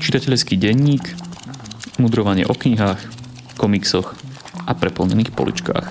Čitateľský denník, mudrovanie o knihách, komiksoch a preplnených poličkách.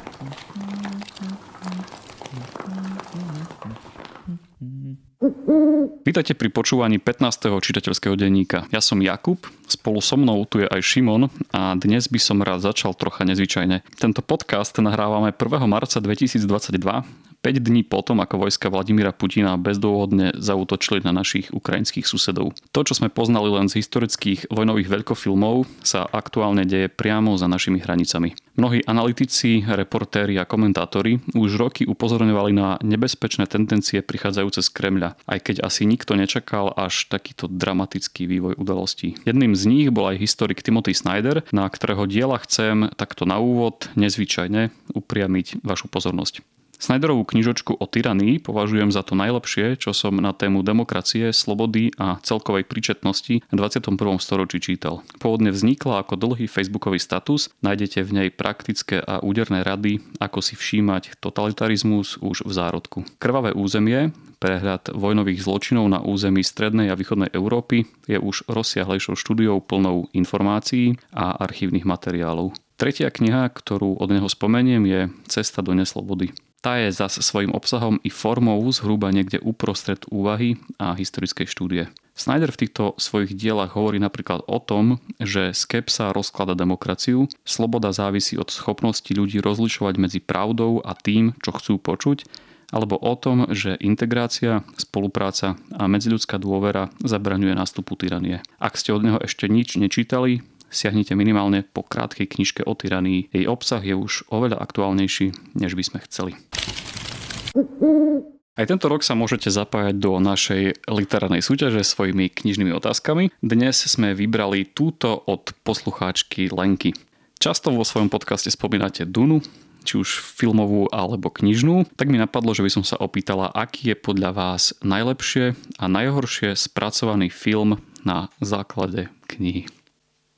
Vítajte pri počúvaní 15. čitateľského denníka. Ja som Jakub, spolu so mnou tu je aj Šimon a dnes by som rád začal trocha nezvyčajne. Tento podcast nahrávame 1. marca 2022 5 dní potom, ako vojska Vladimíra Putina bezdôvodne zautočili na našich ukrajinských susedov. To, čo sme poznali len z historických vojnových veľkofilmov, sa aktuálne deje priamo za našimi hranicami. Mnohí analytici, reportéri a komentátori už roky upozorňovali na nebezpečné tendencie prichádzajúce z Kremľa, aj keď asi nikto nečakal až takýto dramatický vývoj udalostí. Jedným z nich bol aj historik Timothy Snyder, na ktorého diela chcem takto na úvod nezvyčajne upriamiť vašu pozornosť. Snyderovú knižočku o tyranii považujem za to najlepšie, čo som na tému demokracie, slobody a celkovej príčetnosti v 21. storočí čítal. Pôvodne vznikla ako dlhý facebookový status, nájdete v nej praktické a úderné rady, ako si všímať totalitarizmus už v zárodku. Krvavé územie, prehľad vojnových zločinov na území strednej a východnej Európy je už rozsiahlejšou štúdiou plnou informácií a archívnych materiálov. Tretia kniha, ktorú od neho spomeniem, je Cesta do neslobody. Tá je zas svojim obsahom i formou zhruba niekde uprostred úvahy a historickej štúdie. Snyder v týchto svojich dielach hovorí napríklad o tom, že skepsa rozklada demokraciu, sloboda závisí od schopnosti ľudí rozlišovať medzi pravdou a tým, čo chcú počuť, alebo o tom, že integrácia, spolupráca a medziľudská dôvera zabraňuje nástupu tyranie. Ak ste od neho ešte nič nečítali, siahnite minimálne po krátkej knižke o tyranii. Jej obsah je už oveľa aktuálnejší, než by sme chceli. Aj tento rok sa môžete zapájať do našej literárnej súťaže svojimi knižnými otázkami. Dnes sme vybrali túto od poslucháčky Lenky. Často vo svojom podcaste spomínate Dunu, či už filmovú alebo knižnú, tak mi napadlo, že by som sa opýtala, aký je podľa vás najlepšie a najhoršie spracovaný film na základe knihy.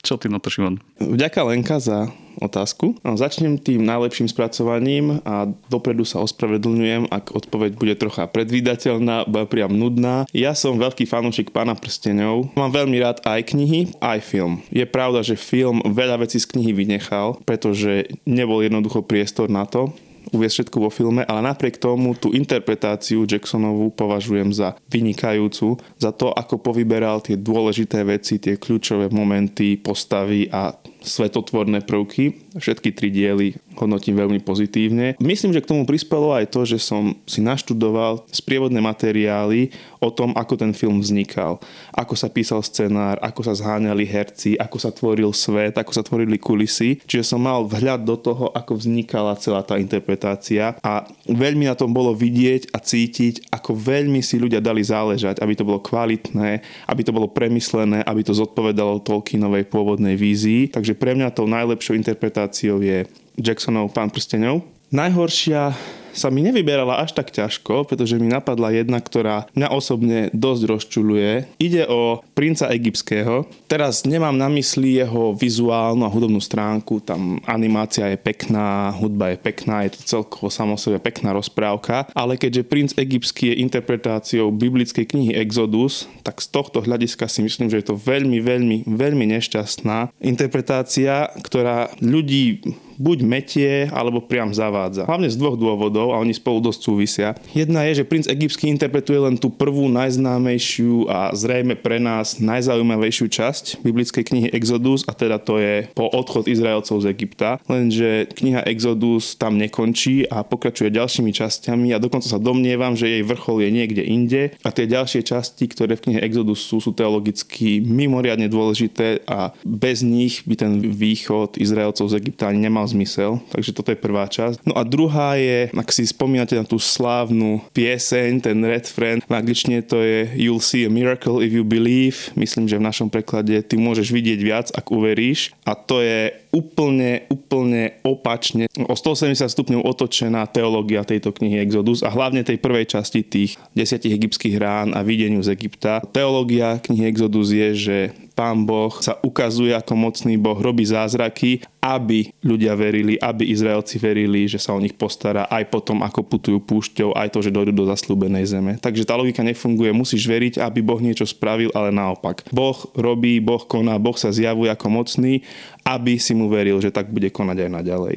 Čo ty na to, Šimon? Vďaka Lenka za otázku. Začnem tým najlepším spracovaním a dopredu sa ospravedlňujem, ak odpoveď bude trocha predvídateľná, priam nudná. Ja som veľký fanúšik Pána prstenov. Mám veľmi rád aj knihy, aj film. Je pravda, že film veľa vecí z knihy vynechal, pretože nebol jednoducho priestor na to uviesť všetko vo filme, ale napriek tomu tú interpretáciu Jacksonovú považujem za vynikajúcu, za to, ako povyberal tie dôležité veci, tie kľúčové momenty, postavy a svetotvorné prvky. Všetky tri diely hodnotím veľmi pozitívne. Myslím, že k tomu prispelo aj to, že som si naštudoval sprievodné materiály o tom, ako ten film vznikal. Ako sa písal scenár, ako sa zháňali herci, ako sa tvoril svet, ako sa tvorili kulisy. Čiže som mal vhľad do toho, ako vznikala celá tá interpretácia a veľmi na tom bolo vidieť a cítiť, ako veľmi si ľudia dali záležať, aby to bolo kvalitné, aby to bolo premyslené, aby to zodpovedalo Tolkienovej pôvodnej vízii. Takže pre mňa tou najlepšou interpretáciou je Jacksonov Pán prstenov. Najhoršia sa mi nevyberala až tak ťažko, pretože mi napadla jedna, ktorá mňa osobne dosť rozčuluje. Ide o princa egyptského. Teraz nemám na mysli jeho vizuálnu a hudobnú stránku, tam animácia je pekná, hudba je pekná, je to celkovo samo sebe pekná rozprávka, ale keďže princ egyptský je interpretáciou biblickej knihy Exodus, tak z tohto hľadiska si myslím, že je to veľmi, veľmi, veľmi nešťastná interpretácia, ktorá ľudí buď metie, alebo priam zavádza. Hlavne z dvoch dôvodov a oni spolu dosť súvisia. Jedna je, že princ egyptský interpretuje len tú prvú najznámejšiu a zrejme pre nás najzaujímavejšiu časť biblickej knihy Exodus a teda to je po odchod Izraelcov z Egypta. Lenže kniha Exodus tam nekončí a pokračuje ďalšími časťami a dokonca sa domnievam, že jej vrchol je niekde inde a tie ďalšie časti, ktoré v knihe Exodus sú, sú teologicky mimoriadne dôležité a bez nich by ten východ Izraelcov z Egypta ani nemal zmysel. Takže toto je prvá časť. No a druhá je, si spomínate na tú slávnu pieseň, ten refren, v angličtine to je You'll see a miracle if you believe. Myslím, že v našom preklade ty môžeš vidieť viac, ak uveríš. A to je úplne, úplne opačne, o 180 stupňov otočená teológia tejto knihy Exodus a hlavne tej prvej časti tých desiatich egyptských rán a videniu z Egypta. Teológia knihy Exodus je, že pán Boh sa ukazuje ako mocný Boh, robí zázraky, aby ľudia verili, aby Izraelci verili, že sa o nich postará aj potom, ako putujú púšťou, aj to, že dojdú do zaslúbenej zeme. Takže tá logika nefunguje, musíš veriť, aby Boh niečo spravil, ale naopak. Boh robí, Boh koná, Boh sa zjavuje ako mocný, aby si mu veril, že tak bude konať aj naďalej.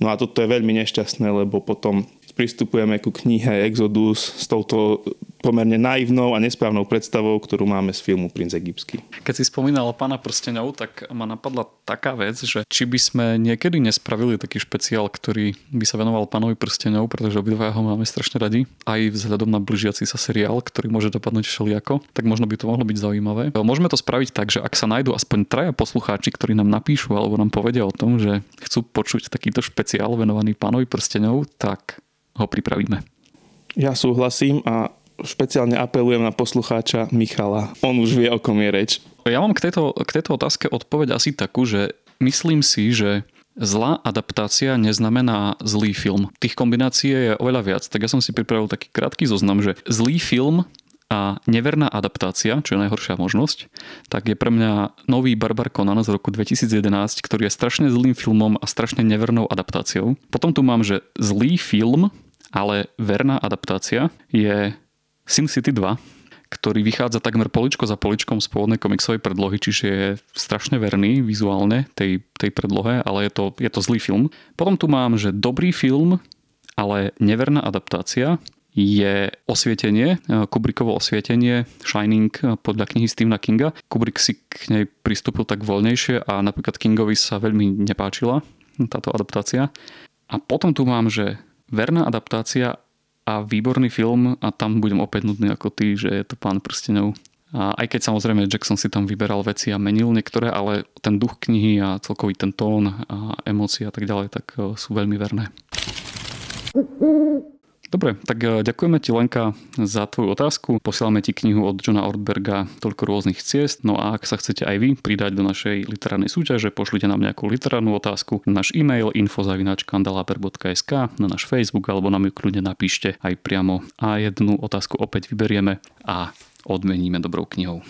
No a toto je veľmi nešťastné, lebo potom pristupujeme ku knihe Exodus s touto pomerne naivnou a nesprávnou predstavou, ktorú máme z filmu Princ Egyptský. Keď si spomínal pána prstenov, tak ma napadla taká vec, že či by sme niekedy nespravili taký špeciál, ktorý by sa venoval pánovi prstenov, pretože obidva ho máme strašne radi, aj vzhľadom na blížiaci sa seriál, ktorý môže dopadnúť všelijako, tak možno by to mohlo byť zaujímavé. Môžeme to spraviť tak, že ak sa nájdú aspoň traja poslucháči, ktorí nám napíšu alebo nám povedia o tom, že chcú počuť takýto špeciál venovaný pánovi prstenov, tak ho pripravíme. Ja súhlasím a špeciálne apelujem na poslucháča Michala. On už vie, o kom je reč. Ja mám k tejto, k tejto otázke odpoveď asi takú, že myslím si, že zlá adaptácia neznamená zlý film. Tých kombinácií je oveľa viac, tak ja som si pripravil taký krátky zoznam, že zlý film a neverná adaptácia, čo je najhoršia možnosť, tak je pre mňa nový Barbar Conan z roku 2011, ktorý je strašne zlým filmom a strašne nevernou adaptáciou. Potom tu mám, že zlý film ale verná adaptácia je SimCity 2, ktorý vychádza takmer poličko za poličkom z pôvodnej komiksovej predlohy, čiže je strašne verný vizuálne tej, tej predlohe, ale je to, je to zlý film. Potom tu mám, že dobrý film, ale neverná adaptácia je osvietenie, Kubrickovo osvietenie, Shining podľa knihy Stephena Kinga. Kubrick si k nej pristúpil tak voľnejšie a napríklad Kingovi sa veľmi nepáčila táto adaptácia. A potom tu mám, že verná adaptácia a výborný film a tam budem opäť nudný ako ty, že je to pán prstenov. A aj keď samozrejme Jackson si tam vyberal veci a menil niektoré, ale ten duch knihy a celkový ten tón a emócie a tak ďalej, tak e, sú veľmi verné. Dobre, tak e, ďakujeme ti Lenka za tvoju otázku. Posielame ti knihu od Johna Ortberga Toľko rôznych ciest. No a ak sa chcete aj vy pridať do našej literárnej súťaže, pošlite nám nejakú literárnu otázku na náš e-mail infozavinačkandalaper.sk na náš Facebook alebo nám ju kľudne napíšte aj priamo a jednu otázku opäť vyberieme a odmeníme dobrou knihou.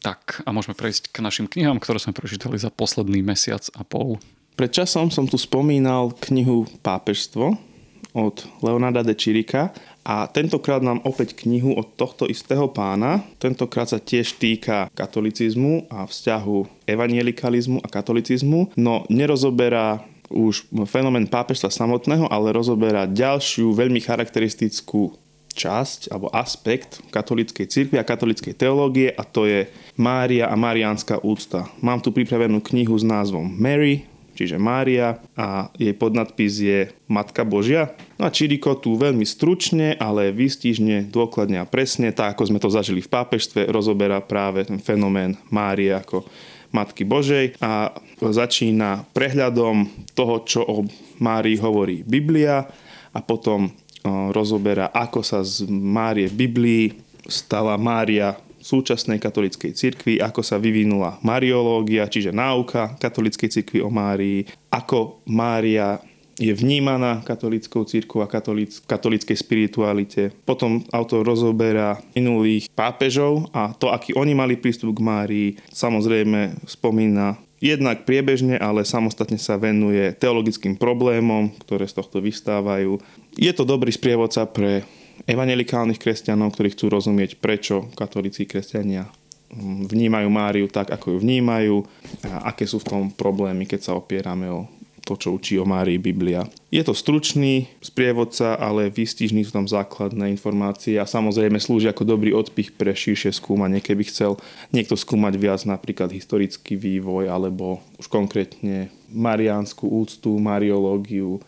Tak a môžeme prejsť k našim knihám, ktoré sme prečítali za posledný mesiac a pol. Pred časom som tu spomínal knihu Pápežstvo od Leonarda de Čirika a tentokrát nám opäť knihu od tohto istého pána. Tentokrát sa tiež týka katolicizmu a vzťahu evangelikalizmu a katolicizmu, no nerozoberá už fenomén pápežstva samotného, ale rozoberá ďalšiu veľmi charakteristickú časť alebo aspekt katolíckej cirkvi a katolíckej teológie a to je Mária a mariánska úcta. Mám tu pripravenú knihu s názvom Mary, čiže Mária a jej podnadpis je Matka Božia. No a Čiriko tu veľmi stručne, ale výstižne, dôkladne a presne, tak ako sme to zažili v pápežstve, rozoberá práve ten fenomén Márie ako Matky Božej a začína prehľadom toho, čo o Márii hovorí Biblia a potom rozoberá, ako sa z Márie v Biblii stala Mária súčasnej katolíckej cirkvi, ako sa vyvinula mariológia, čiže náuka katolíckej cirkvi o Márii, ako Mária je vnímaná katolíckou církou a katolíckej spiritualite. Potom autor rozoberá minulých pápežov a to, aký oni mali prístup k Márii. Samozrejme spomína jednak priebežne, ale samostatne sa venuje teologickým problémom, ktoré z tohto vystávajú. Je to dobrý sprievodca pre evangelikálnych kresťanov, ktorí chcú rozumieť, prečo katolíci kresťania mm, vnímajú Máriu tak, ako ju vnímajú a aké sú v tom problémy, keď sa opierame o to, čo učí o Márii Biblia. Je to stručný sprievodca, ale výstižný sú tam základné informácie a samozrejme slúži ako dobrý odpich pre širšie skúmanie, keby chcel niekto skúmať viac napríklad historický vývoj alebo už konkrétne mariánsku úctu, mariológiu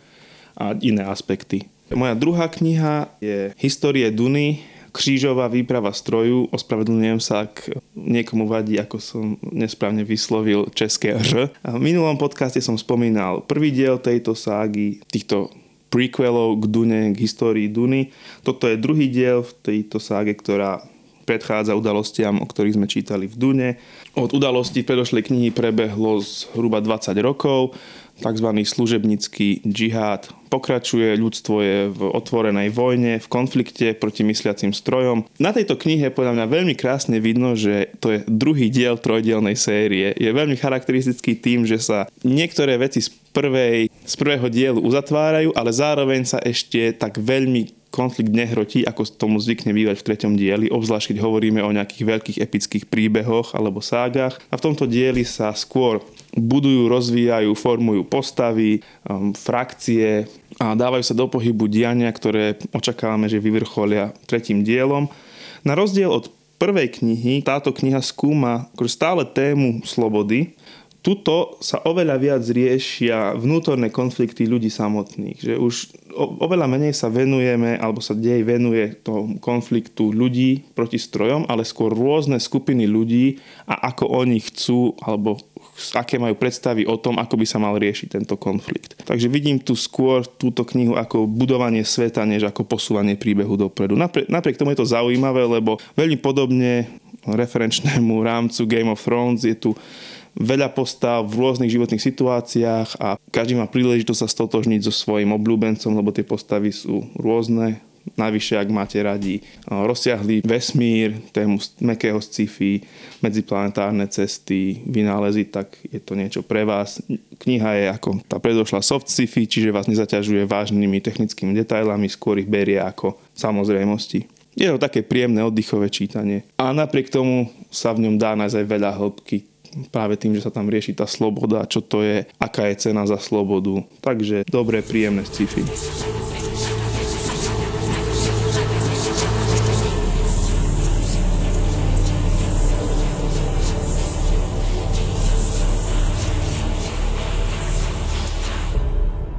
a iné aspekty moja druhá kniha je Histórie Duny, krížová výprava stroju. Ospravedlňujem sa, ak niekomu vadí, ako som nesprávne vyslovil české R. A v minulom podcaste som spomínal prvý diel tejto ságy, týchto prequelov k Dune, k histórii Duny. Toto je druhý diel v tejto ságe, ktorá predchádza udalostiam, o ktorých sme čítali v Dune. Od udalostí predošlej knihy prebehlo zhruba 20 rokov tzv. služebnický džihad pokračuje, ľudstvo je v otvorenej vojne, v konflikte proti mysliacim strojom. Na tejto knihe podľa mňa veľmi krásne vidno, že to je druhý diel trojdielnej série. Je veľmi charakteristický tým, že sa niektoré veci z, prvej, z prvého dielu uzatvárajú, ale zároveň sa ešte tak veľmi konflikt nehrotí, ako tomu zvykne bývať v treťom dieli, obzvlášť keď hovoríme o nejakých veľkých epických príbehoch alebo ságach. A v tomto dieli sa skôr budujú, rozvíjajú, formujú postavy, um, frakcie a dávajú sa do pohybu diania, ktoré očakávame, že vyvrcholia tretím dielom. Na rozdiel od prvej knihy, táto kniha skúma akože stále tému slobody, tuto sa oveľa viac riešia vnútorné konflikty ľudí samotných. Že už oveľa menej sa venujeme, alebo sa dej venuje tomu konfliktu ľudí proti strojom, ale skôr rôzne skupiny ľudí a ako oni chcú, alebo aké majú predstavy o tom, ako by sa mal riešiť tento konflikt. Takže vidím tu skôr túto knihu ako budovanie sveta, než ako posúvanie príbehu dopredu. Napriek, napriek tomu je to zaujímavé, lebo veľmi podobne referenčnému rámcu Game of Thrones je tu veľa postav v rôznych životných situáciách a každý má príležitosť sa stotožniť so svojím obľúbencom, lebo tie postavy sú rôzne. Navyše, ak máte radi rozsiahlý vesmír, tému mekého sci-fi, medziplanetárne cesty, vynálezy, tak je to niečo pre vás. Kniha je ako tá predošla soft sci-fi, čiže vás nezaťažuje vážnymi technickými detailami, skôr ich berie ako samozrejmosti. Je to také príjemné oddychové čítanie. A napriek tomu sa v ňom dá nájsť aj veľa hĺbky práve tým, že sa tam rieši tá sloboda, čo to je, aká je cena za slobodu. Takže dobré, príjemné sci-fi.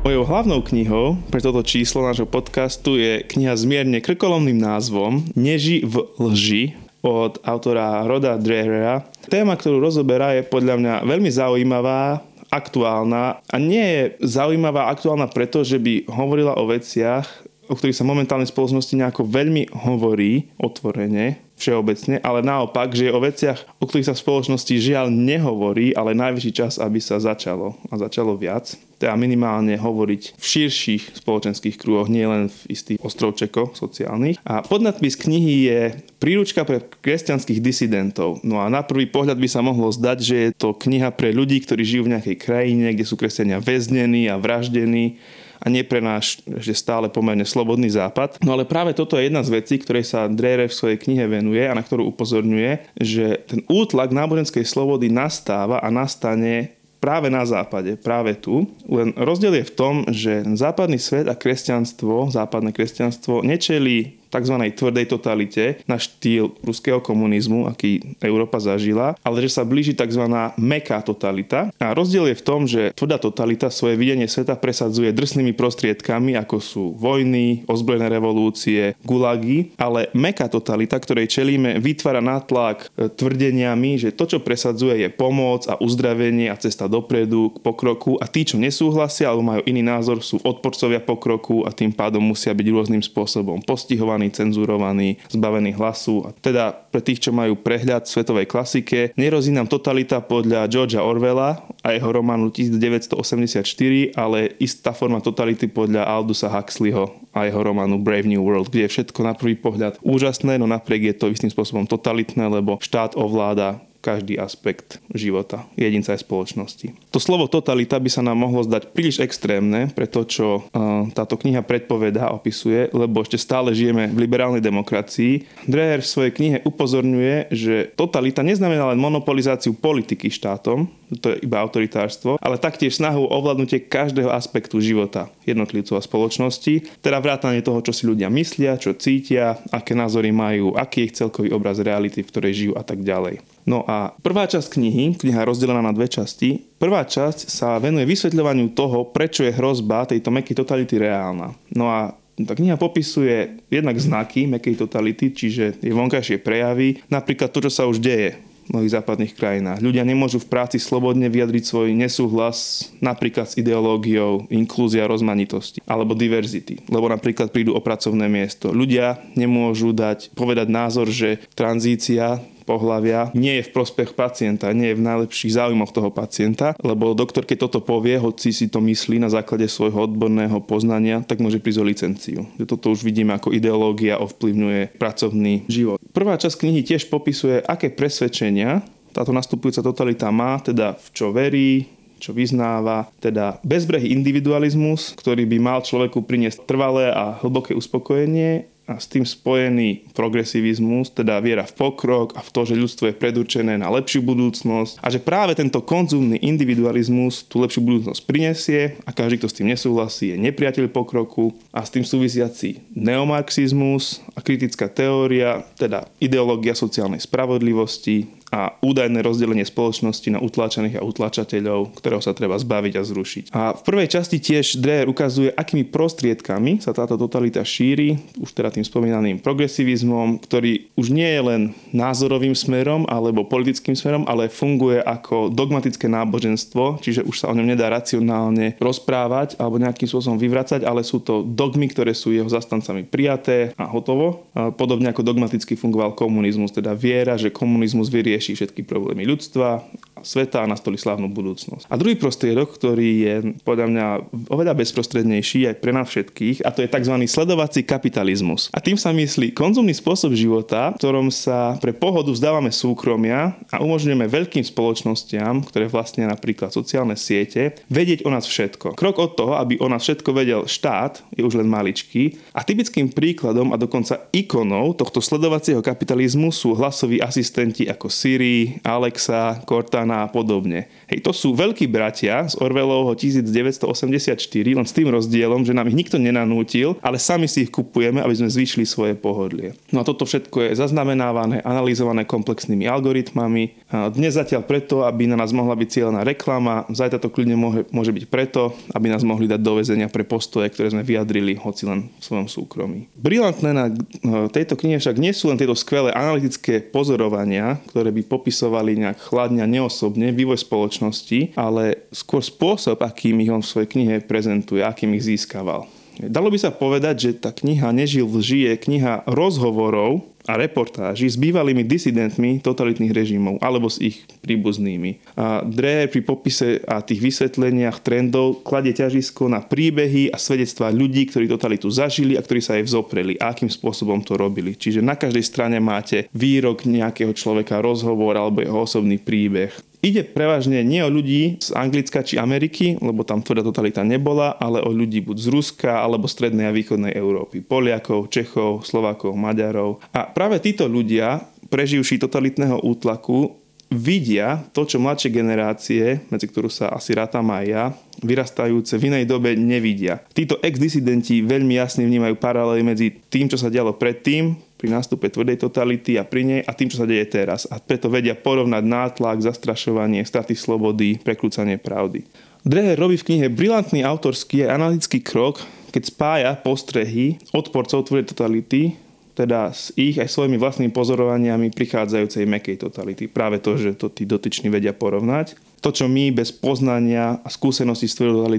Mojou hlavnou knihou pre toto číslo nášho podcastu je kniha s mierne krkolomným názvom Neži v lži od autora Roda Drehera. Téma, ktorú rozoberá, je podľa mňa veľmi zaujímavá, aktuálna a nie je zaujímavá aktuálna preto, že by hovorila o veciach, o ktorých sa momentálne v spoločnosti nejako veľmi hovorí otvorene, všeobecne, ale naopak, že je o veciach, o ktorých sa v spoločnosti žiaľ nehovorí, ale najvyšší čas, aby sa začalo a začalo viac. Teda minimálne hovoriť v širších spoločenských krúhoch, nielen v istých ostrovčekoch sociálnych. A podnadpis knihy je príručka pre kresťanských disidentov. No a na prvý pohľad by sa mohlo zdať, že je to kniha pre ľudí, ktorí žijú v nejakej krajine, kde sú kresťania väznení a vraždení a nie pre náš že stále pomerne slobodný západ. No ale práve toto je jedna z vecí, ktorej sa Dreyer v svojej knihe venuje a na ktorú upozorňuje, že ten útlak náboženskej slobody nastáva a nastane práve na západe, práve tu. Len rozdiel je v tom, že západný svet a kresťanstvo, západné kresťanstvo nečelí tzv. tvrdej totalite na štýl ruského komunizmu, aký Európa zažila, ale že sa blíži tzv. meká totalita. A rozdiel je v tom, že tvrdá totalita svoje videnie sveta presadzuje drsnými prostriedkami, ako sú vojny, ozbrojené revolúcie, gulagy, ale meká totalita, ktorej čelíme, vytvára nátlak e, tvrdeniami, že to, čo presadzuje, je pomoc a uzdravenie a cesta dopredu k pokroku a tí, čo nesúhlasia alebo majú iný názor, sú odporcovia pokroku a tým pádom musia byť rôznym spôsobom postihovaní limitovaný, cenzurovaný, zbavený hlasu. A teda pre tých, čo majú prehľad v svetovej klasike, nerozí nám totalita podľa Georgia Orwella a jeho románu 1984, ale istá forma totality podľa Aldusa Huxleyho a jeho románu Brave New World, kde je všetko na prvý pohľad úžasné, no napriek je to istým spôsobom totalitné, lebo štát ovláda každý aspekt života jedinca aj spoločnosti. To slovo totalita by sa nám mohlo zdať príliš extrémne pre to, čo táto kniha predpovedá, opisuje, lebo ešte stále žijeme v liberálnej demokracii. Dreher v svojej knihe upozorňuje, že totalita neznamená len monopolizáciu politiky štátom, to je iba autoritárstvo, ale taktiež snahu o ovládnutie každého aspektu života jednotlivcov a spoločnosti, teda vrátanie toho, čo si ľudia myslia, čo cítia, aké názory majú, aký je ich celkový obraz reality, v ktorej žijú a tak ďalej. No a prvá časť knihy, kniha je rozdelená na dve časti, prvá časť sa venuje vysvetľovaniu toho, prečo je hrozba tejto mekej totality reálna. No a tá kniha popisuje jednak znaky mekej totality, čiže jej vonkajšie prejavy, napríklad to, čo sa už deje v mnohých západných krajinách. Ľudia nemôžu v práci slobodne vyjadriť svoj nesúhlas napríklad s ideológiou inklúzia rozmanitosti alebo diverzity, lebo napríklad prídu o pracovné miesto. Ľudia nemôžu dať, povedať názor, že tranzícia pohľavia nie je v prospech pacienta, nie je v najlepších záujmoch toho pacienta, lebo doktor, keď toto povie, hoci si to myslí na základe svojho odborného poznania, tak môže prísť o licenciu. Toto už vidíme, ako ideológia ovplyvňuje pracovný život. Prvá časť knihy tiež popisuje, aké presvedčenia táto nastupujúca totalita má, teda v čo verí, čo vyznáva, teda bezbrehý individualizmus, ktorý by mal človeku priniesť trvalé a hlboké uspokojenie a s tým spojený progresivizmus, teda viera v pokrok a v to, že ľudstvo je predurčené na lepšiu budúcnosť a že práve tento konzumný individualizmus tú lepšiu budúcnosť prinesie a každý, kto s tým nesúhlasí, je nepriateľ pokroku a s tým súvisiaci neomarxizmus a kritická teória, teda ideológia sociálnej spravodlivosti, a údajné rozdelenie spoločnosti na utláčaných a utlačateľov, ktorého sa treba zbaviť a zrušiť. A v prvej časti tiež Dreher ukazuje, akými prostriedkami sa táto totalita šíri, už teda tým spomínaným progresivizmom, ktorý už nie je len názorovým smerom alebo politickým smerom, ale funguje ako dogmatické náboženstvo, čiže už sa o ňom nedá racionálne rozprávať alebo nejakým spôsobom vyvracať, ale sú to dogmy, ktoré sú jeho zastancami prijaté a hotovo. Podobne ako dogmaticky fungoval komunizmus, teda viera, že komunizmus vyrie vyrieši všetky problémy ľudstva sveta a nastolí slávnu budúcnosť. A druhý prostriedok, ktorý je podľa mňa oveľa bezprostrednejší aj pre nás všetkých, a to je tzv. sledovací kapitalizmus. A tým sa myslí konzumný spôsob života, v ktorom sa pre pohodu vzdávame súkromia a umožňujeme veľkým spoločnostiam, ktoré vlastne napríklad sociálne siete, vedieť o nás všetko. Krok od toho, aby o nás všetko vedel štát, je už len maličký. A typickým príkladom a dokonca ikonou tohto sledovacieho kapitalizmu sú hlasoví asistenti ako Siri, Alexa, Cortana a podobne. Hej, to sú veľkí bratia z Orwellovho 1984, len s tým rozdielom, že nám ich nikto nenanútil, ale sami si ich kupujeme, aby sme zvýšili svoje pohodlie. No a toto všetko je zaznamenávané, analyzované komplexnými algoritmami. Dnes zatiaľ preto, aby na nás mohla byť cieľná reklama, zajtra to kľudne môže, môže byť preto, aby nás mohli dať do väzenia pre postoje, ktoré sme vyjadrili, hoci len v svojom súkromí. Brilantné na tejto knihe však nie sú len tieto skvelé analytické pozorovania, ktoré by popisovali nejak chladne a neosobne vývoj spoločnosti, ale skôr spôsob, akým ich on v svojej knihe prezentuje, akým ich získaval. Dalo by sa povedať, že tá kniha Nežil lži je kniha rozhovorov a reportáži s bývalými disidentmi totalitných režimov alebo s ich príbuznými. A Dreher pri popise a tých vysvetleniach trendov kladie ťažisko na príbehy a svedectvá ľudí, ktorí totalitu zažili a ktorí sa jej vzopreli a akým spôsobom to robili. Čiže na každej strane máte výrok nejakého človeka, rozhovor alebo jeho osobný príbeh. Ide prevažne nie o ľudí z Anglicka či Ameriky, lebo tam tvrdá totalita nebola, ale o ľudí buď z Ruska alebo strednej a východnej Európy. Poliakov, Čechov, Slovákov, Maďarov. A práve títo ľudia, preživší totalitného útlaku, vidia to, čo mladšie generácie, medzi ktorú sa asi rátam aj ja, vyrastajúce v inej dobe nevidia. Títo ex-disidenti veľmi jasne vnímajú paralely medzi tým, čo sa dialo predtým, pri nástupe tvrdej totality a pri nej a tým, čo sa deje teraz. A preto vedia porovnať nátlak, zastrašovanie, straty slobody, prekrúcanie pravdy. Dreher robí v knihe brilantný autorský a analytický krok, keď spája postrehy odporcov tvrdej totality teda s ich aj svojimi vlastnými pozorovaniami prichádzajúcej mekej totality. Práve to, že to tí dotyční vedia porovnať. To, čo my bez poznania a skúsenosti s tvrdou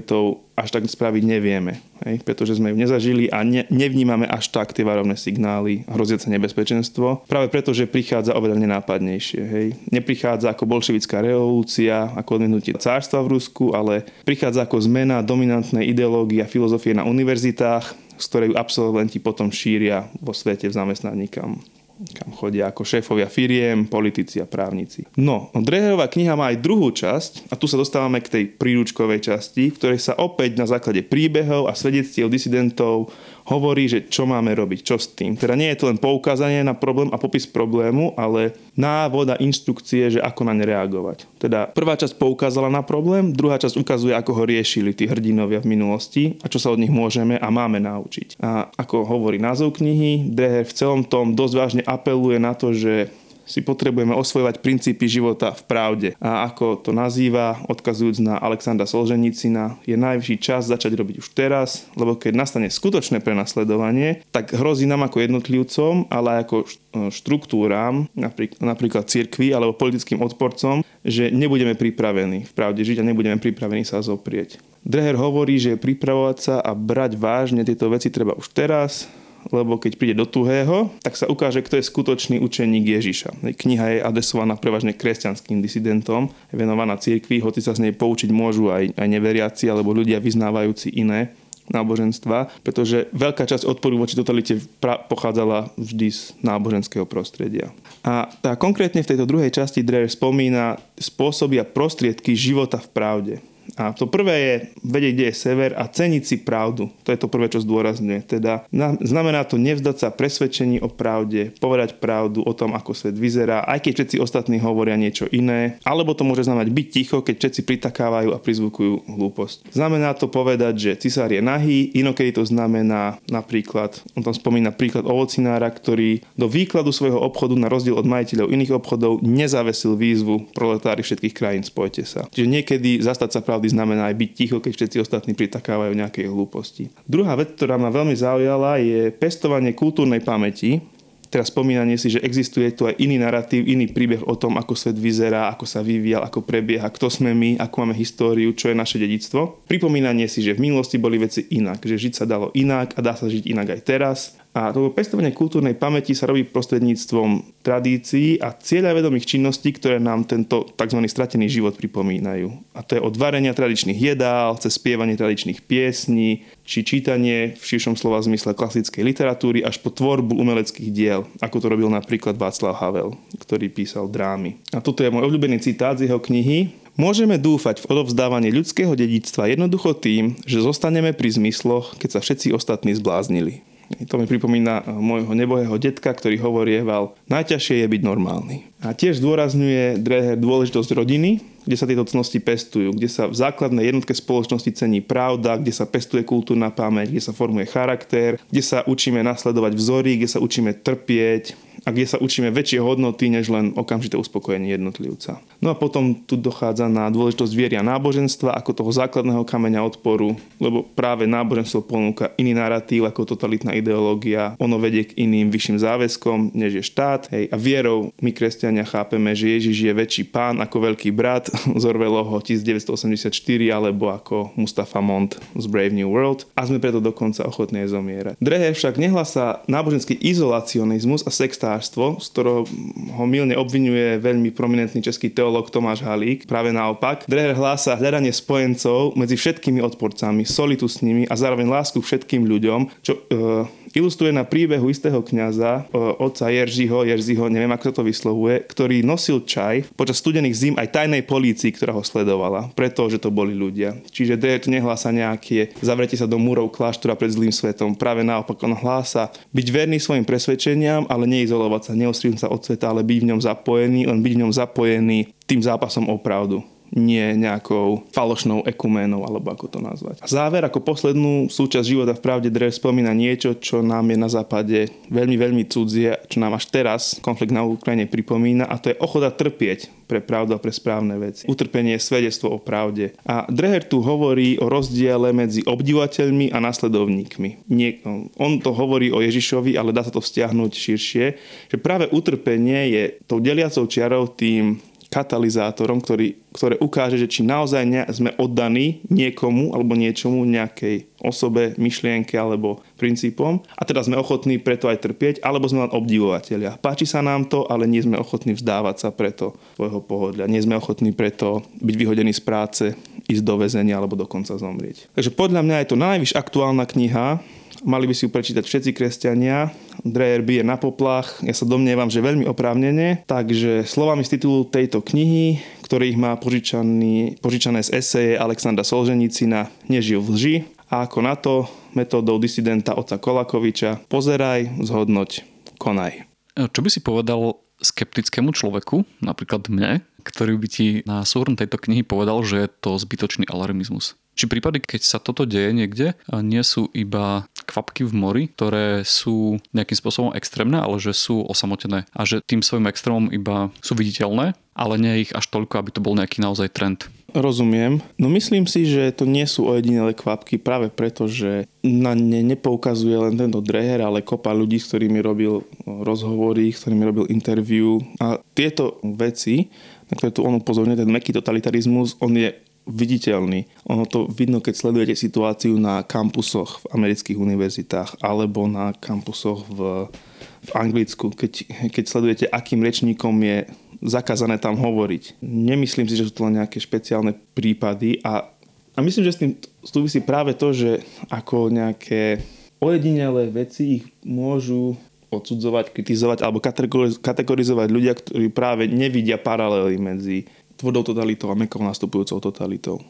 až tak spraviť nevieme. Hej? Pretože sme ju nezažili a ne, nevnímame až tak tie varovné signály, hroziace nebezpečenstvo. Práve preto, že prichádza oveľa nenápadnejšie. Hej? Neprichádza ako bolševická revolúcia, ako odminutie cárstva v Rusku, ale prichádza ako zmena dominantnej ideológie a filozofie na univerzitách, z ktorej absolventi potom šíria vo svete v zamestnaní, kam, kam chodia ako šéfovia firiem, politici a právnici. No, Dreherová kniha má aj druhú časť a tu sa dostávame k tej príručkovej časti, v ktorej sa opäť na základe príbehov a svedectiev disidentov hovorí, že čo máme robiť, čo s tým. Teda nie je to len poukázanie na problém a popis problému, ale návod a inštrukcie, že ako na ne reagovať. Teda prvá časť poukázala na problém, druhá časť ukazuje, ako ho riešili tí hrdinovia v minulosti a čo sa od nich môžeme a máme naučiť. A ako hovorí názov knihy, Dreher v celom tom dosť vážne apeluje na to, že si potrebujeme osvojovať princípy života v pravde. A ako to nazýva, odkazujúc na Alexandra Solženicina, je najvyšší čas začať robiť už teraz, lebo keď nastane skutočné prenasledovanie, tak hrozí nám ako jednotlivcom, ale ako štruktúram, napríklad, napríklad cirkvi alebo politickým odporcom, že nebudeme pripravení v pravde žiť a nebudeme pripravení sa zoprieť. Dreher hovorí, že pripravovať sa a brať vážne tieto veci treba už teraz, lebo keď príde do tuhého, tak sa ukáže, kto je skutočný učeník Ježiša. Kniha je adresovaná prevažne kresťanským disidentom, je venovaná cirkvi, hoci sa z nej poučiť môžu aj, aj neveriaci alebo ľudia vyznávajúci iné náboženstva, pretože veľká časť odporu voči totalite pochádzala vždy z náboženského prostredia. A tá konkrétne v tejto druhej časti Dreher spomína spôsoby a prostriedky života v pravde. A to prvé je vedieť, kde je sever a ceniť si pravdu. To je to prvé, čo zdôrazňuje. Teda znamená to nevzdať sa presvedčení o pravde, povedať pravdu o tom, ako svet vyzerá, aj keď všetci ostatní hovoria niečo iné. Alebo to môže znamenať byť ticho, keď všetci pritakávajú a prizvukujú hlúposť. Znamená to povedať, že cisár je nahý, inokedy to znamená napríklad, on tam spomína príklad ovocinára, ktorý do výkladu svojho obchodu na rozdiel od majiteľov iných obchodov nezavesil výzvu proletári všetkých krajín, spojte sa. Čiže niekedy zastať sa pravdy znamená aj byť ticho, keď všetci ostatní pritakávajú nejakej hlúposti. Druhá vec, ktorá ma veľmi zaujala, je pestovanie kultúrnej pamäti, teraz spomínanie si, že existuje tu aj iný narratív, iný príbeh o tom, ako svet vyzerá, ako sa vyvíjal, ako prebieha, kto sme my, ako máme históriu, čo je naše dedictvo. Pripomínanie si, že v minulosti boli veci inak, že žiť sa dalo inak a dá sa žiť inak aj teraz a toto pestovanie kultúrnej pamäti sa robí prostredníctvom tradícií a cieľavedomých činností, ktoré nám tento tzv. stratený život pripomínajú. A to je od varenia tradičných jedál, cez spievanie tradičných piesní, či čítanie v širšom slova zmysle klasickej literatúry až po tvorbu umeleckých diel, ako to robil napríklad Václav Havel, ktorý písal drámy. A toto je môj obľúbený citát z jeho knihy, Môžeme dúfať v odovzdávanie ľudského dedictva jednoducho tým, že zostaneme pri zmysloch, keď sa všetci ostatní zbláznili. To mi pripomína eh, môjho nebohého detka, ktorý hovorieval, najťažšie je byť normálny. A tiež zdôrazňuje Dreher dôležitosť rodiny, kde sa tieto cnosti pestujú, kde sa v základnej jednotke spoločnosti cení pravda, kde sa pestuje kultúrna pamäť, kde sa formuje charakter, kde sa učíme nasledovať vzory, kde sa učíme trpieť, a kde sa učíme väčšie hodnoty, než len okamžité uspokojenie jednotlivca. No a potom tu dochádza na dôležitosť viery a náboženstva ako toho základného kameňa odporu, lebo práve náboženstvo ponúka iný narratív ako totalitná ideológia, ono vedie k iným vyšším záväzkom, než je štát. Hej. A vierou my kresťania chápeme, že Ježiš je väčší pán ako veľký brat z Orwellovho 1984 alebo ako Mustafa Mont z Brave New World a sme preto dokonca ochotní zomierať. Dreher však nehlasá náboženský izolacionizmus a sexta sektářstvo, z ktorého ho milne obvinuje veľmi prominentný český teológ Tomáš Halík. Práve naopak. Dreher hlása hľadanie spojencov medzi všetkými odporcami, solitu s nimi a zároveň lásku všetkým ľuďom, čo e, ilustruje na príbehu istého kňaza, otca Jeržiho, Jerziho, neviem ako sa to vyslovuje, ktorý nosil čaj počas studených zim aj tajnej polícii, ktorá ho sledovala, pretože to boli ľudia. Čiže D nehlása nejaké zavrete sa do múrov kláštora pred zlým svetom. Práve naopak on hlása byť verný svojim presvedčeniam, ale neizolovať sa, neostrihnúť sa od sveta, ale byť v ňom zapojený, len byť v ňom zapojený tým zápasom o pravdu nie nejakou falošnou ekuménou, alebo ako to nazvať. Záver, ako poslednú súčasť života v pravde Drev spomína niečo, čo nám je na západe veľmi, veľmi cudzie, čo nám až teraz konflikt na Ukrajine pripomína a to je ochota trpieť pre pravdu a pre správne veci. Utrpenie je svedectvo o pravde. A Dreher tu hovorí o rozdiele medzi obdivateľmi a nasledovníkmi. Nie, on to hovorí o Ježišovi, ale dá sa to vzťahnuť širšie, že práve utrpenie je tou deliacou čiarou tým katalizátorom, ktorý, ktoré ukáže, že či naozaj ne, sme oddaní niekomu alebo niečomu, nejakej osobe, myšlienke alebo princípom a teda sme ochotní preto aj trpieť, alebo sme len obdivovateľia. Páči sa nám to, ale nie sme ochotní vzdávať sa preto svojho pohodlia. Nie sme ochotní preto byť vyhodení z práce, ísť do väzenia alebo dokonca zomrieť. Takže podľa mňa je to najvyššia aktuálna kniha, mali by si ju prečítať všetci kresťania. Dreher bije na poplach, ja sa domnievam, že veľmi oprávnene. Takže slovami z titulu tejto knihy, ktorých má požičaný, požičané z eseje Alexandra Solženicina Nežil v lži a ako na to metódou disidenta oca Kolakoviča pozeraj, zhodnoť, konaj. Čo by si povedal skeptickému človeku, napríklad mne, ktorý by ti na súhrn tejto knihy povedal, že je to zbytočný alarmizmus? Či prípady, keď sa toto deje niekde, nie sú iba kvapky v mori, ktoré sú nejakým spôsobom extrémne, ale že sú osamotené a že tým svojim extrémom iba sú viditeľné, ale nie ich až toľko, aby to bol nejaký naozaj trend. Rozumiem. No myslím si, že to nie sú ojedinelé kvapky práve preto, že na ne nepoukazuje len tento Dreher, ale kopa ľudí, s ktorými robil rozhovory, s ktorými robil interview. A tieto veci, na ktoré tu on upozorňuje, ten meký totalitarizmus, on je viditeľný. Ono to vidno, keď sledujete situáciu na kampusoch v amerických univerzitách alebo na kampusoch v, v Anglicku, keď, keď sledujete, akým rečníkom je zakázané tam hovoriť. Nemyslím si, že sú to len nejaké špeciálne prípady a, a myslím, že s tým súvisí práve to, že ako nejaké ojedinelé veci ich môžu odsudzovať, kritizovať alebo kategorizovať ľudia, ktorí práve nevidia paralely medzi tvrdou totalitou a mekou nastupujúcou totalitou.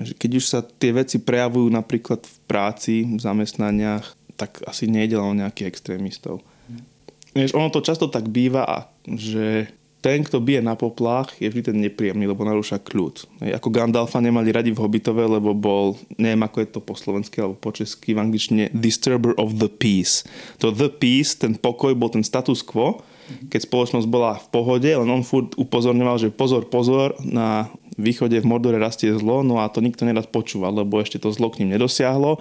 Keď už sa tie veci prejavujú napríklad v práci, v zamestnaniach, tak asi nejde len o nejakých extrémistov. Vieš, ono to často tak býva, že ten, kto bije na poplach, je vždy ten nepríjemný, lebo narúša kľud. Ako Gandalfa nemali radi v Hobbitove, lebo bol, neviem ako je to po slovensky alebo po česky, v angličtine disturber of the peace. To the peace, ten pokoj bol ten status quo, keď spoločnosť bola v pohode, len on furt upozorňoval, že pozor, pozor, na východe v Mordore rastie zlo, no a to nikto nerad počúval, lebo ešte to zlo k ním nedosiahlo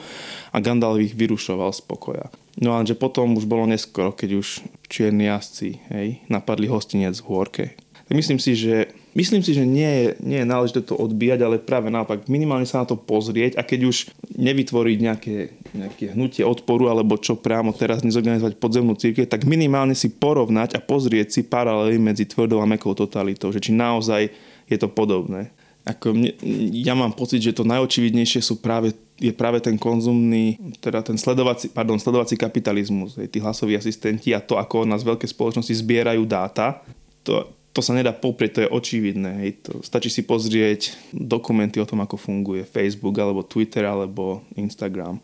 a Gandalf ich vyrušoval z pokoja. No ale že potom už bolo neskoro, keď už čierni jazdci hej, napadli hostinec v hôrke. Myslím si, že Myslím si, že nie je, nie je náležité to odbíjať, ale práve naopak minimálne sa na to pozrieť a keď už nevytvoriť nejaké, nejaké hnutie odporu alebo čo priamo teraz nezorganizovať podzemnú církev, tak minimálne si porovnať a pozrieť si paralely medzi tvrdou a mekou totalitou, že či naozaj je to podobné. Ako mne, ja mám pocit, že to najočividnejšie sú práve, je práve ten konzumný, teda ten sledovací, pardon, sledovací kapitalizmus, tí hlasoví asistenti a to, ako nás veľké spoločnosti zbierajú dáta. To, to sa nedá poprieť, to je očividné. Hej. To, stačí si pozrieť dokumenty o tom, ako funguje Facebook, alebo Twitter, alebo Instagram.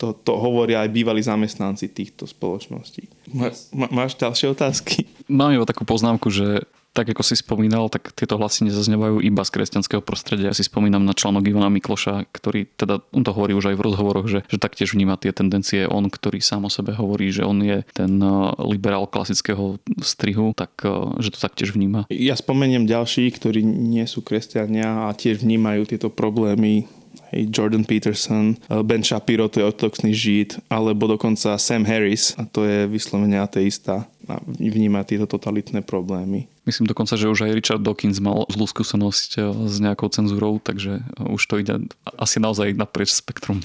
To, to hovoria aj bývalí zamestnanci týchto spoločností. Má, má, máš ďalšie otázky? Mám iba takú poznámku, že tak ako si spomínal, tak tieto hlasy nezaznevajú iba z kresťanského prostredia. Ja si spomínam na článok Ivana Mikloša, ktorý teda, on to hovorí už aj v rozhovoroch, že, že taktiež vníma tie tendencie. On, ktorý sám o sebe hovorí, že on je ten eh, liberál klasického strihu, tak eh, že to taktiež vníma. Ja spomeniem ďalší, ktorí nie sú kresťania a tiež vnímajú tieto problémy hej, Jordan Peterson, eh, Ben Shapiro, to je ortodoxný žid, alebo dokonca Sam Harris, a to je vyslovene ateista a vníma tieto totalitné problémy. Myslím dokonca, že už aj Richard Dawkins mal zlú skúsenosť eh, s nejakou cenzúrou, takže eh, už to ide asi naozaj naprieč spektrum.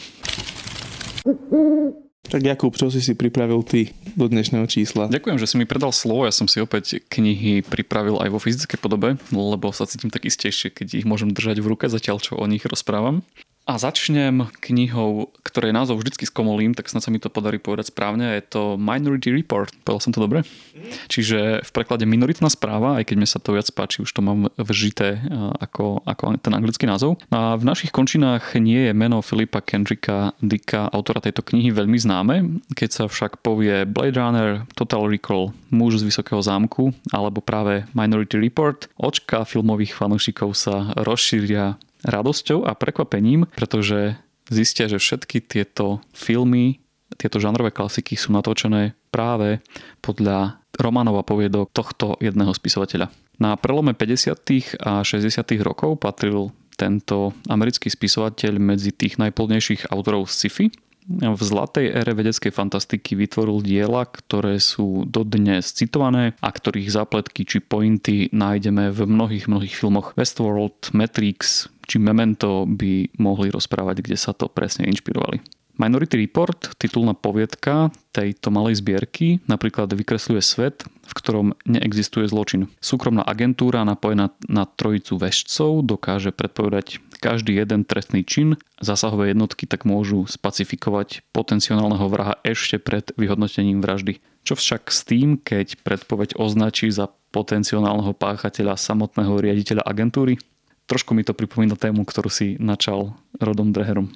Tak Jakub, čo si si pripravil ty do dnešného čísla? Ďakujem, že si mi predal slovo. Ja som si opäť knihy pripravil aj vo fyzickej podobe, lebo sa cítim tak istejšie, keď ich môžem držať v ruke, zatiaľ čo o nich rozprávam. A začnem knihou, ktorej názov vždycky skomolím, tak snad sa mi to podarí povedať správne. Je to Minority Report. Povedal som to dobre? Mm. Čiže v preklade minoritná správa, aj keď mi sa to viac páči, už to mám vžité ako, ako ten anglický názov. A v našich končinách nie je meno Filipa Kendricka Dicka, autora tejto knihy, veľmi známe. Keď sa však povie Blade Runner, Total Recall, Muž z Vysokého zámku alebo práve Minority Report, očka filmových fanúšikov sa rozšíria radosťou a prekvapením, pretože zistia, že všetky tieto filmy, tieto žanrové klasiky sú natočené práve podľa románov poviedok tohto jedného spisovateľa. Na prelome 50. a 60. rokov patril tento americký spisovateľ medzi tých najplnejších autorov sci-fi v zlatej ére vedeckej fantastiky vytvoril diela, ktoré sú dodnes citované a ktorých zápletky či pointy nájdeme v mnohých, mnohých filmoch. Westworld, Matrix či Memento by mohli rozprávať, kde sa to presne inšpirovali. Minority Report, titulná poviedka tejto malej zbierky, napríklad vykresľuje svet, v ktorom neexistuje zločin. Súkromná agentúra napojená na trojicu vešcov dokáže predpovedať každý jeden trestný čin. Zásahové jednotky tak môžu spacifikovať potenciálneho vraha ešte pred vyhodnotením vraždy. Čo však s tým, keď predpoveď označí za potenciálneho páchateľa samotného riaditeľa agentúry? Trošku mi to pripomína tému, ktorú si načal Rodom Dreherom.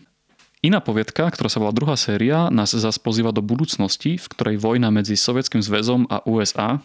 Iná poviedka, ktorá sa volá druhá séria, nás zase pozýva do budúcnosti, v ktorej vojna medzi Sovietským zväzom a USA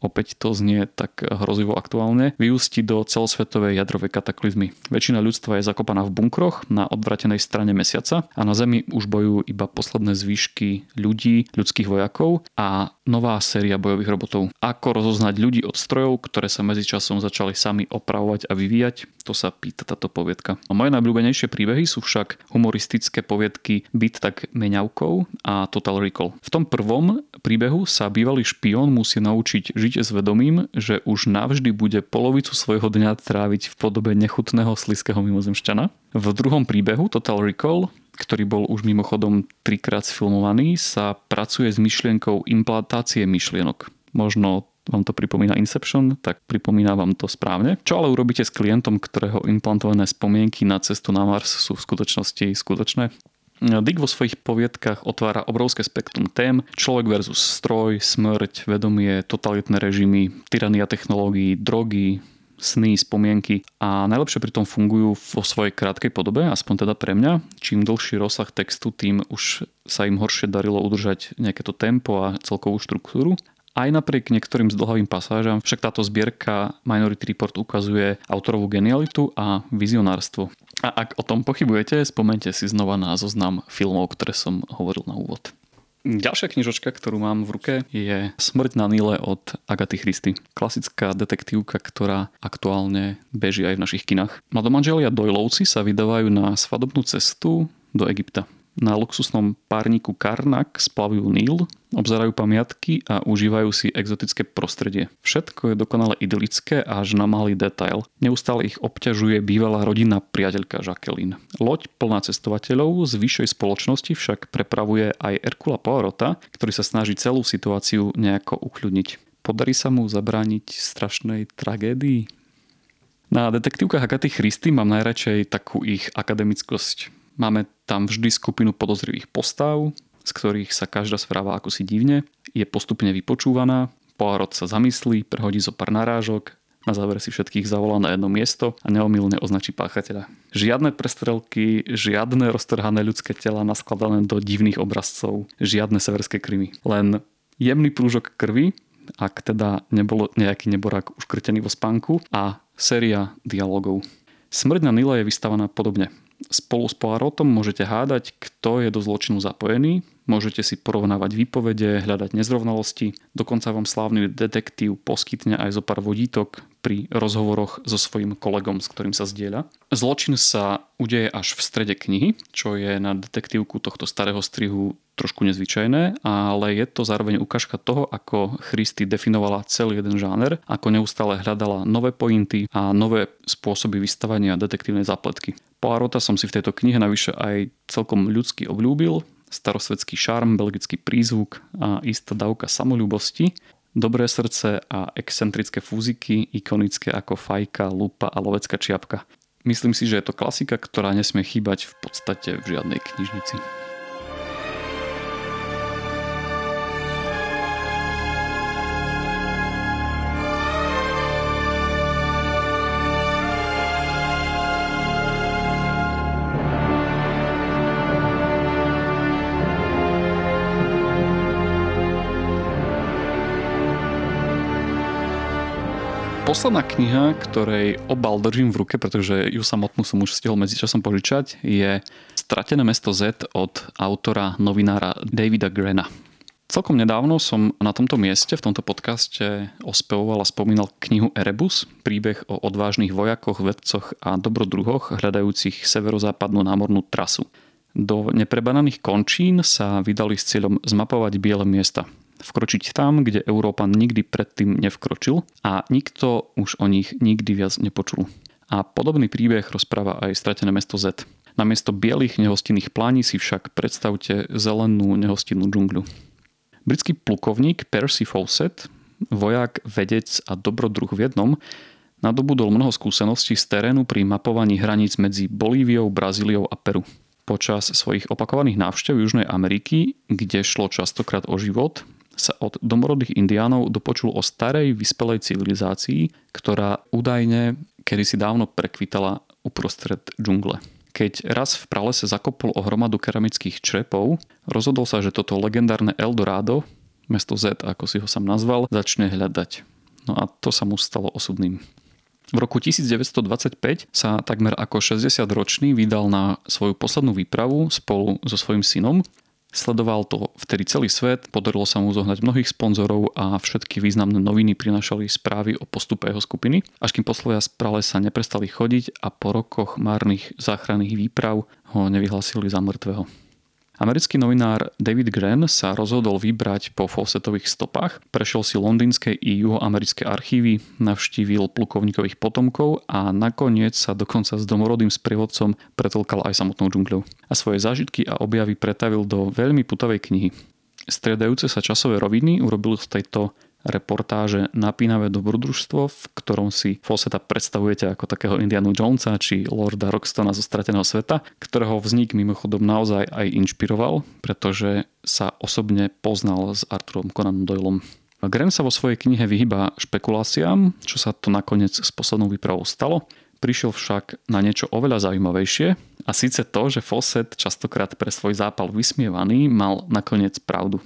opäť to znie tak hrozivo aktuálne, vyústi do celosvetovej jadrovej kataklizmy. Väčšina ľudstva je zakopaná v bunkroch na odvratenej strane mesiaca a na Zemi už bojujú iba posledné zvyšky ľudí, ľudských vojakov a nová séria bojových robotov. Ako rozoznať ľudí od strojov, ktoré sa medzičasom začali sami opravovať a vyvíjať, to sa pýta táto poviedka. A moje najblúbenejšie príbehy sú však humoristické poviedky Byt tak meňavkou a Total Recall. V tom prvom príbehu sa bývalý špión musí naučiť žiť s vedomím, že už navždy bude polovicu svojho dňa tráviť v podobe nechutného sliského mimozemšťana. V druhom príbehu Total Recall ktorý bol už mimochodom trikrát sfilmovaný, sa pracuje s myšlienkou implantácie myšlienok. Možno vám to pripomína Inception, tak pripomína vám to správne. Čo ale urobíte s klientom, ktorého implantované spomienky na cestu na Mars sú v skutočnosti skutočné? Dick vo svojich poviedkach otvára obrovské spektrum tém. Človek versus stroj, smrť, vedomie, totalitné režimy, tyrania technológií, drogy, sny, spomienky a najlepšie pri tom fungujú vo svojej krátkej podobe, aspoň teda pre mňa. Čím dlhší rozsah textu, tým už sa im horšie darilo udržať nejaké to tempo a celkovú štruktúru. Aj napriek niektorým zdlhavým pasážam však táto zbierka Minority Report ukazuje autorovú genialitu a vizionárstvo. A ak o tom pochybujete, spomente si znova na zoznam filmov, ktoré som hovoril na úvod. Ďalšia knižočka, ktorú mám v ruke, je Smrť na Nile od Agaty Christy. Klasická detektívka, ktorá aktuálne beží aj v našich kinách. Mladomanželia Doylovci sa vydávajú na svadobnú cestu do Egypta. Na luxusnom párniku Karnak splavujú Níl, obzerajú pamiatky a užívajú si exotické prostredie. Všetko je dokonale idylické až na malý detail. Neustále ich obťažuje bývalá rodinná priateľka Jacqueline. Loď plná cestovateľov z vyššej spoločnosti však prepravuje aj Erkula Poirota, ktorý sa snaží celú situáciu nejako ukľudniť. Podarí sa mu zabrániť strašnej tragédii? Na detektívkach Agaty Christy mám najradšej takú ich akademickosť Máme tam vždy skupinu podozrivých postav, z ktorých sa každá správa ako si divne, je postupne vypočúvaná, Poirot sa zamyslí, prehodí zo pár narážok, na záver si všetkých zavolá na jedno miesto a neomilne označí páchateľa. Žiadne prestrelky, žiadne roztrhané ľudské tela naskladané do divných obrazcov, žiadne severské krymy. Len jemný prúžok krvi, ak teda nebol nejaký neborák uškrtený vo spánku a séria dialogov. Smrť na Nile je vystavaná podobne. Spolu s Poirotom môžete hádať, kto je do zločinu zapojený, môžete si porovnávať výpovede, hľadať nezrovnalosti, dokonca vám slávny detektív poskytne aj zo pár vodítok pri rozhovoroch so svojím kolegom, s ktorým sa zdieľa. Zločin sa udeje až v strede knihy, čo je na detektívku tohto starého strihu trošku nezvyčajné, ale je to zároveň ukážka toho, ako Christy definovala celý jeden žáner, ako neustále hľadala nové pointy a nové spôsoby vystavania detektívnej zapletky. Poirota som si v tejto knihe navyše aj celkom ľudsky obľúbil, starosvedský šarm, belgický prízvuk a istá dávka samolúbosti, dobré srdce a excentrické fúziky, ikonické ako fajka, lupa a lovecká čiapka. Myslím si, že je to klasika, ktorá nesmie chýbať v podstate v žiadnej knižnici. Posledná kniha, ktorej obal držím v ruke, pretože ju samotnú som už stihol medzičasom požičať, je Stratené mesto Z od autora novinára Davida Grena. Celkom nedávno som na tomto mieste, v tomto podcaste ospevoval a spomínal knihu Erebus, príbeh o odvážnych vojakoch, vedcoch a dobrodruhoch hľadajúcich severozápadnú námornú trasu. Do neprebananých končín sa vydali s cieľom zmapovať biele miesta, vkročiť tam, kde Európan nikdy predtým nevkročil a nikto už o nich nikdy viac nepočul. A podobný príbeh rozpráva aj stratené mesto Z. Namiesto bielých nehostinných plání si však predstavte zelenú nehostinnú džungľu. Britský plukovník Percy Fawcett, vojak, vedec a dobrodruh v jednom, nadobudol mnoho skúseností z terénu pri mapovaní hraníc medzi Bolíviou, Brazíliou a Peru. Počas svojich opakovaných návštev Južnej Ameriky, kde šlo častokrát o život, sa od domorodých indiánov dopočul o starej vyspelej civilizácii, ktorá údajne kedysi dávno prekvitala uprostred džungle. Keď raz v pralese zakopol o hromadu keramických črepov, rozhodol sa, že toto legendárne Eldorado mesto Z, ako si ho sám nazval, začne hľadať. No a to sa mu stalo osudným. V roku 1925 sa takmer ako 60-ročný vydal na svoju poslednú výpravu spolu so svojím synom Sledoval to vtedy celý svet, podarilo sa mu zohnať mnohých sponzorov a všetky významné noviny prinašali správy o postupe jeho skupiny, až kým poslovia z pralesa neprestali chodiť a po rokoch márnych záchranných výprav ho nevyhlasili za mŕtvého. Americký novinár David Gren sa rozhodol vybrať po Fawcettových stopách, prešiel si londýnske i juhoamerické archívy, navštívil plukovníkových potomkov a nakoniec sa dokonca s domorodým sprievodcom pretlkal aj samotnou džungľou. A svoje zážitky a objavy pretavil do veľmi putavej knihy. Striedajúce sa časové roviny urobil z tejto reportáže Napínavé dobrodružstvo, v ktorom si Fawcetta predstavujete ako takého Indianu Jonesa či Lorda Rockstona zo Strateného sveta, ktorého vznik mimochodom naozaj aj inšpiroval, pretože sa osobne poznal s Arturom Conan Doylom. Graham sa vo svojej knihe vyhýba špekuláciám, čo sa to nakoniec s poslednou výpravou stalo. Prišiel však na niečo oveľa zaujímavejšie a síce to, že Fawcett, častokrát pre svoj zápal vysmievaný, mal nakoniec pravdu.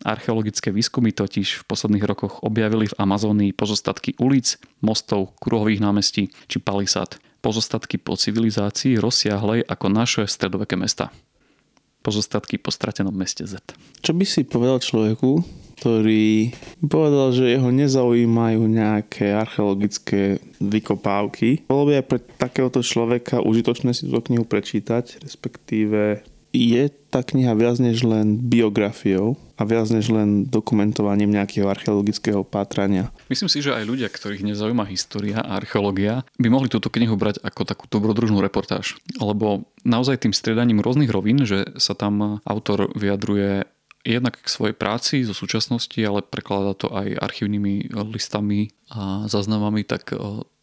Archeologické výskumy totiž v posledných rokoch objavili v Amazónii pozostatky ulic, mostov, kruhových námestí či palisát. Pozostatky po civilizácii rozsiahlej ako naše stredoveké mesta. Pozostatky po stratenom meste Z. Čo by si povedal človeku, ktorý povedal, že jeho nezaujímajú nejaké archeologické vykopávky. Bolo by aj pre takéhoto človeka užitočné si túto knihu prečítať, respektíve je tá kniha viac než len biografiou a viac než len dokumentovaním nejakého archeologického pátrania. Myslím si, že aj ľudia, ktorých nezaujíma história a archeológia, by mohli túto knihu brať ako takú dobrodružnú reportáž. Lebo naozaj tým striedaním rôznych rovín, že sa tam autor vyjadruje jednak k svojej práci zo súčasnosti, ale prekladá to aj archívnymi listami a záznamami, tak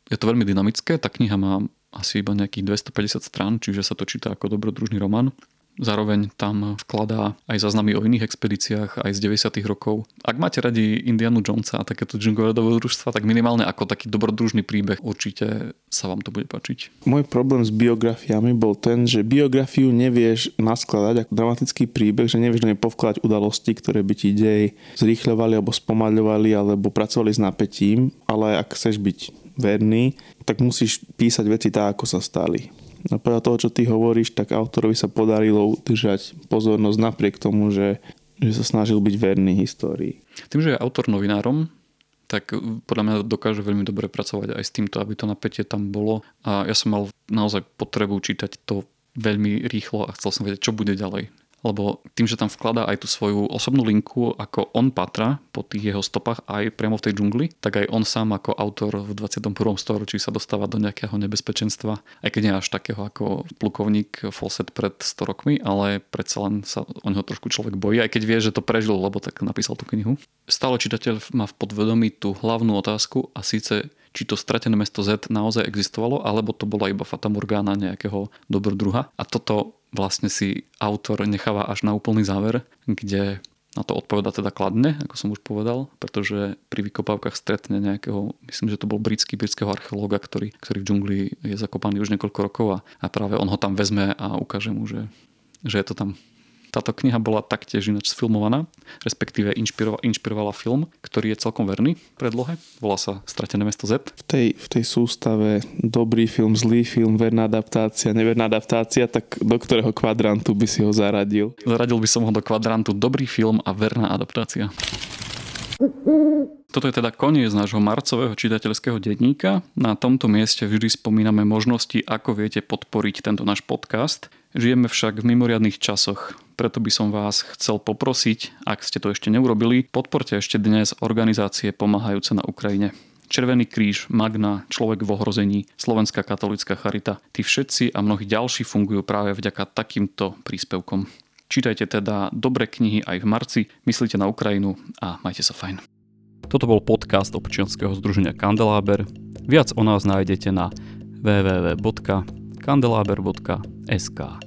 je to veľmi dynamické. Tá kniha má asi iba nejakých 250 strán, čiže sa to číta ako dobrodružný román. Zároveň tam vkladá aj záznamy o iných expedíciách aj z 90. rokov. Ak máte radi Indianu Jonesa a takéto džungové dobrodružstva, tak minimálne ako taký dobrodružný príbeh určite sa vám to bude páčiť. Môj problém s biografiami bol ten, že biografiu nevieš naskladať ako dramatický príbeh, že nevieš do nej povkladať udalosti, ktoré by ti dej zrýchľovali alebo spomaľovali alebo pracovali s napätím, ale ak chceš byť verný, tak musíš písať veci tak, ako sa stali. A podľa toho, čo ty hovoríš, tak autorovi sa podarilo udržať pozornosť napriek tomu, že, že sa snažil byť verný histórii. Tým, že je autor novinárom, tak podľa mňa dokáže veľmi dobre pracovať aj s týmto, aby to napätie tam bolo. A ja som mal naozaj potrebu čítať to veľmi rýchlo a chcel som vedieť, čo bude ďalej lebo tým, že tam vkladá aj tú svoju osobnú linku, ako on patra po tých jeho stopách aj priamo v tej džungli, tak aj on sám ako autor v 21. storočí sa dostáva do nejakého nebezpečenstva, aj keď nie až takého ako plukovník Fawcett pred 100 rokmi, ale predsa len sa o neho trošku človek bojí, aj keď vie, že to prežil, lebo tak napísal tú knihu. Stále čitateľ má v podvedomí tú hlavnú otázku a síce či to stratené mesto Z naozaj existovalo, alebo to bola iba fatamorgána nejakého dobrodruha. A toto vlastne si autor necháva až na úplný záver, kde na to odpoveda teda kladne, ako som už povedal, pretože pri vykopávkach stretne nejakého, myslím, že to bol britský, britského archeológa, ktorý, ktorý v džungli je zakopaný už niekoľko rokov a, a práve on ho tam vezme a ukáže mu, že, že je to tam táto kniha bola taktiež ináč sfilmovaná, respektíve inšpirovala, inšpirovala film, ktorý je celkom verný predlohe. Volá sa Stratené mesto Z. V tej, v tej sústave dobrý film, zlý film, verná adaptácia, neverná adaptácia, tak do ktorého kvadrantu by si ho zaradil? Zaradil by som ho do kvadrantu dobrý film a verná adaptácia. Toto je teda koniec nášho marcového čitateľského denníka. Na tomto mieste vždy spomíname možnosti, ako viete podporiť tento náš podcast. Žijeme však v mimoriadných časoch, preto by som vás chcel poprosiť, ak ste to ešte neurobili, podporte ešte dnes organizácie pomáhajúce na Ukrajine. Červený kríž, Magna, Človek v ohrození, Slovenská katolická charita. Tí všetci a mnohí ďalší fungujú práve vďaka takýmto príspevkom. Čítajte teda dobré knihy aj v marci, myslíte na Ukrajinu a majte sa fajn. Toto bol podcast občianského združenia Kandeláber. Viac o nás nájdete na www.kandelaber.sk.